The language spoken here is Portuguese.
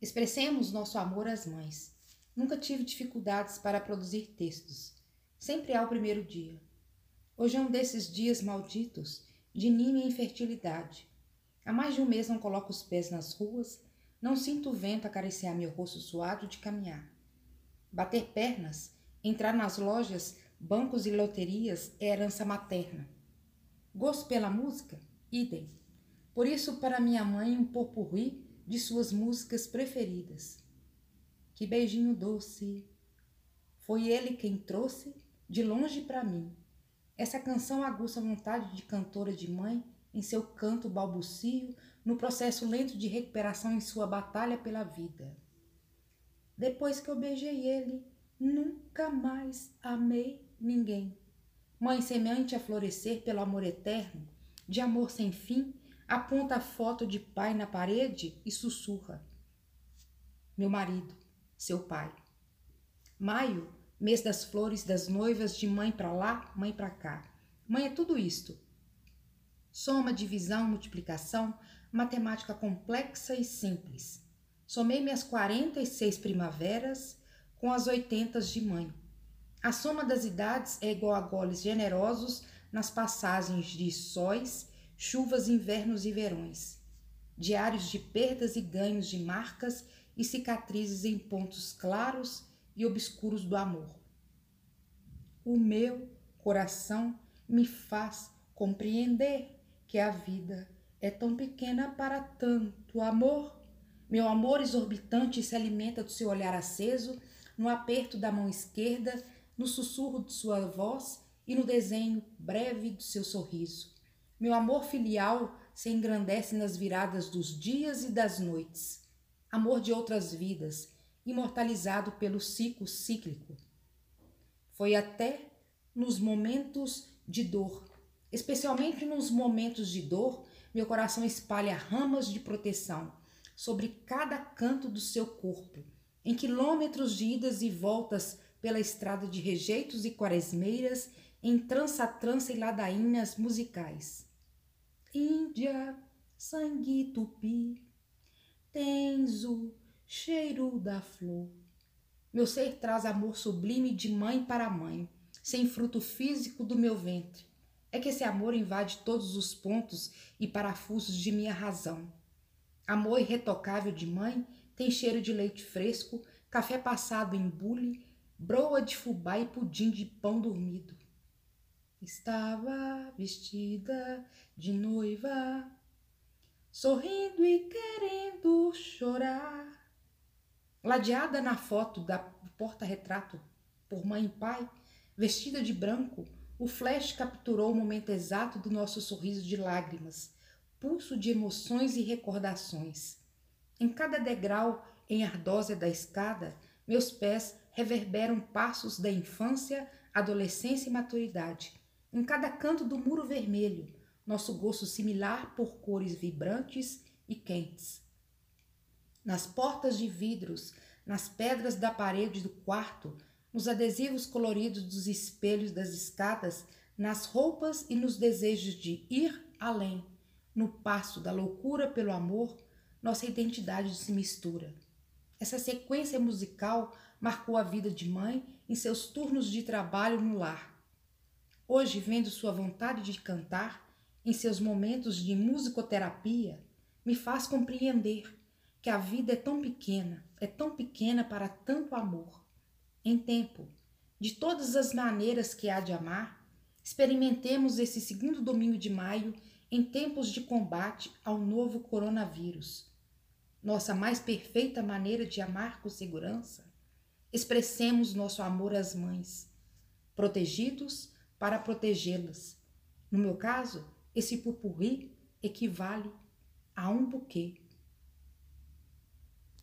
Expressemos nosso amor às mães. Nunca tive dificuldades para produzir textos. Sempre há o primeiro dia. Hoje é um desses dias malditos de ninho e infertilidade. Há mais de um mês não coloco os pés nas ruas, não sinto o vento acariciar meu rosto suado de caminhar. Bater pernas, entrar nas lojas, bancos e loterias é herança materna. Gosto pela música? Idem. Por isso, para minha mãe, um popurri de suas músicas preferidas. Que beijinho doce! Foi ele quem trouxe de longe para mim. Essa canção aguça a vontade de cantora de mãe em seu canto balbucio, no processo lento de recuperação em sua batalha pela vida. Depois que eu beijei ele, nunca mais amei ninguém. Mãe semente a florescer pelo amor eterno, de amor sem fim, aponta a foto de pai na parede e sussurra: Meu marido, seu pai. Maio, mês das flores, das noivas, de mãe para lá, mãe para cá. Mãe é tudo isto. Soma, divisão, multiplicação, matemática complexa e simples. Somei minhas 46 primaveras com as 80 de mãe. A soma das idades é igual a goles generosos nas passagens de sóis chuvas, invernos e verões, diários de perdas e ganhos de marcas e cicatrizes em pontos claros e obscuros do amor. O meu coração me faz compreender que a vida é tão pequena para tanto amor. Meu amor exorbitante se alimenta do seu olhar aceso, no aperto da mão esquerda, no sussurro de sua voz e no desenho breve do seu sorriso. Meu amor filial se engrandece nas viradas dos dias e das noites. Amor de outras vidas, imortalizado pelo ciclo cíclico. Foi até nos momentos de dor, especialmente nos momentos de dor, meu coração espalha ramas de proteção sobre cada canto do seu corpo, em quilômetros de idas e voltas pela estrada de rejeitos e quaresmeiras, em trança trança e ladainhas musicais. Índia, sangue tupi, tens o cheiro da flor. Meu ser traz amor sublime de mãe para mãe, sem fruto físico do meu ventre. É que esse amor invade todos os pontos e parafusos de minha razão. Amor irretocável de mãe tem cheiro de leite fresco, café passado em bule, broa de fubá e pudim de pão dormido. Estava vestida de noiva, sorrindo e querendo chorar. Ladeada na foto da porta-retrato por mãe e pai, vestida de branco, o flash capturou o momento exato do nosso sorriso de lágrimas, pulso de emoções e recordações. Em cada degrau em ardósia da escada, meus pés reverberam passos da infância, adolescência e maturidade em cada canto do muro vermelho, nosso gosto similar por cores vibrantes e quentes. Nas portas de vidros, nas pedras da parede do quarto, nos adesivos coloridos dos espelhos das escadas, nas roupas e nos desejos de ir além, no passo da loucura pelo amor, nossa identidade se mistura. Essa sequência musical marcou a vida de mãe em seus turnos de trabalho no lar Hoje, vendo sua vontade de cantar em seus momentos de musicoterapia, me faz compreender que a vida é tão pequena, é tão pequena para tanto amor. Em tempo, de todas as maneiras que há de amar, experimentemos esse segundo domingo de maio em tempos de combate ao novo coronavírus. Nossa mais perfeita maneira de amar com segurança, expressemos nosso amor às mães, protegidos para protegê-las. No meu caso, esse pupurri equivale a um buquê